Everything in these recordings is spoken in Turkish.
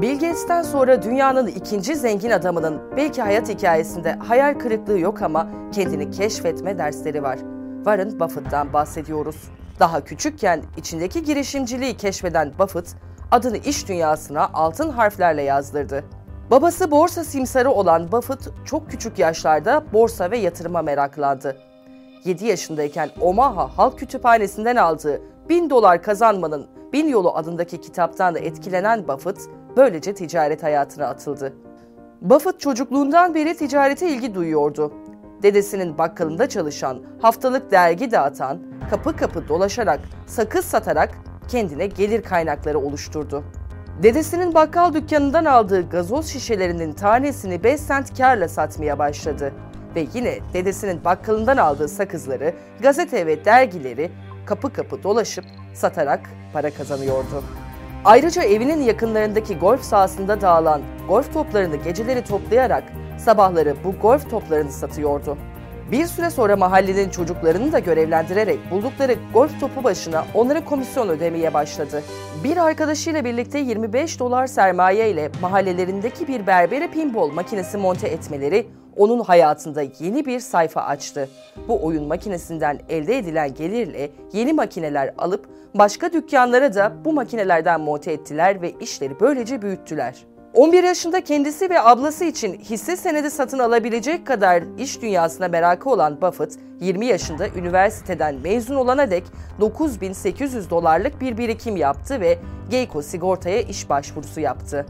Gates'ten sonra dünyanın ikinci zengin adamının belki hayat hikayesinde hayal kırıklığı yok ama kendini keşfetme dersleri var. Warren Buffett'tan bahsediyoruz. Daha küçükken içindeki girişimciliği keşfeden Buffett, adını iş dünyasına altın harflerle yazdırdı. Babası borsa simsarı olan Buffett çok küçük yaşlarda borsa ve yatırıma meraklandı. 7 yaşındayken Omaha Halk Kütüphanesi'nden aldığı 1000 dolar kazanmanın Bin Yolu adındaki kitaptan da etkilenen Buffett böylece ticaret hayatına atıldı. Buffett çocukluğundan beri ticarete ilgi duyuyordu. Dedesinin bakkalında çalışan, haftalık dergi dağıtan, kapı kapı dolaşarak, sakız satarak kendine gelir kaynakları oluşturdu. Dedesinin bakkal dükkanından aldığı gazoz şişelerinin tanesini 5 sent karla satmaya başladı. Ve yine dedesinin bakkalından aldığı sakızları, gazete ve dergileri kapı kapı dolaşıp satarak para kazanıyordu. Ayrıca evinin yakınlarındaki golf sahasında dağılan golf toplarını geceleri toplayarak sabahları bu golf toplarını satıyordu. Bir süre sonra mahallenin çocuklarını da görevlendirerek buldukları golf topu başına onlara komisyon ödemeye başladı. Bir arkadaşıyla birlikte 25 dolar sermaye ile mahallelerindeki bir berbere pinball makinesi monte etmeleri onun hayatında yeni bir sayfa açtı. Bu oyun makinesinden elde edilen gelirle yeni makineler alıp başka dükkanlara da bu makinelerden monte ettiler ve işleri böylece büyüttüler. 11 yaşında kendisi ve ablası için hisse senedi satın alabilecek kadar iş dünyasına merakı olan Buffett, 20 yaşında üniversiteden mezun olana dek 9800 dolarlık bir birikim yaptı ve Geico sigortaya iş başvurusu yaptı.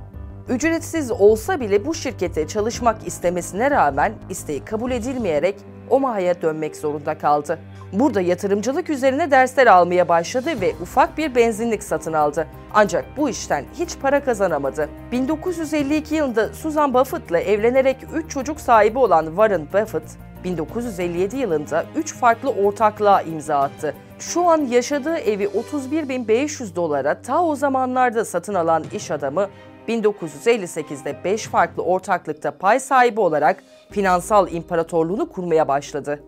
Ücretsiz olsa bile bu şirkete çalışmak istemesine rağmen isteği kabul edilmeyerek Omaha'ya dönmek zorunda kaldı. Burada yatırımcılık üzerine dersler almaya başladı ve ufak bir benzinlik satın aldı. Ancak bu işten hiç para kazanamadı. 1952 yılında Susan Buffett'la evlenerek 3 çocuk sahibi olan Warren Buffett, 1957 yılında 3 farklı ortaklığa imza attı. Şu an yaşadığı evi 31.500 dolara ta o zamanlarda satın alan iş adamı 1958'de 5 farklı ortaklıkta pay sahibi olarak finansal imparatorluğunu kurmaya başladı.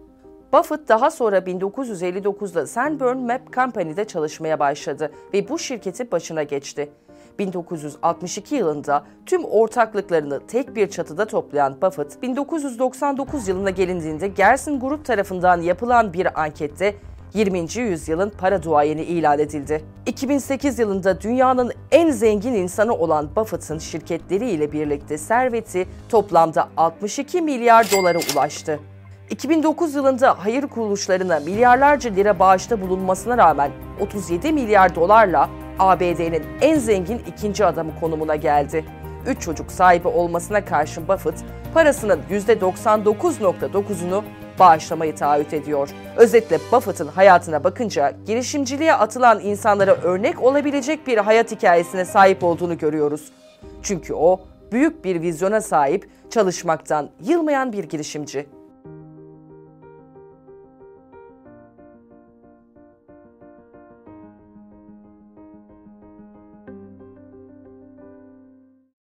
Buffett daha sonra 1959'da Sanborn Map Company'de çalışmaya başladı ve bu şirketi başına geçti. 1962 yılında tüm ortaklıklarını tek bir çatıda toplayan Buffett, 1999 yılına gelindiğinde Gerson Group tarafından yapılan bir ankette 20. yüzyılın para duayeni ilan edildi. 2008 yılında dünyanın en zengin insanı olan Buffett'ın şirketleriyle birlikte serveti toplamda 62 milyar dolara ulaştı. 2009 yılında hayır kuruluşlarına milyarlarca lira bağışta bulunmasına rağmen 37 milyar dolarla ABD'nin en zengin ikinci adamı konumuna geldi. Üç çocuk sahibi olmasına karşın Buffett, parasının %99.9'unu bağışlamayı taahhüt ediyor. Özetle Buffett'ın hayatına bakınca girişimciliğe atılan insanlara örnek olabilecek bir hayat hikayesine sahip olduğunu görüyoruz. Çünkü o büyük bir vizyona sahip, çalışmaktan yılmayan bir girişimci.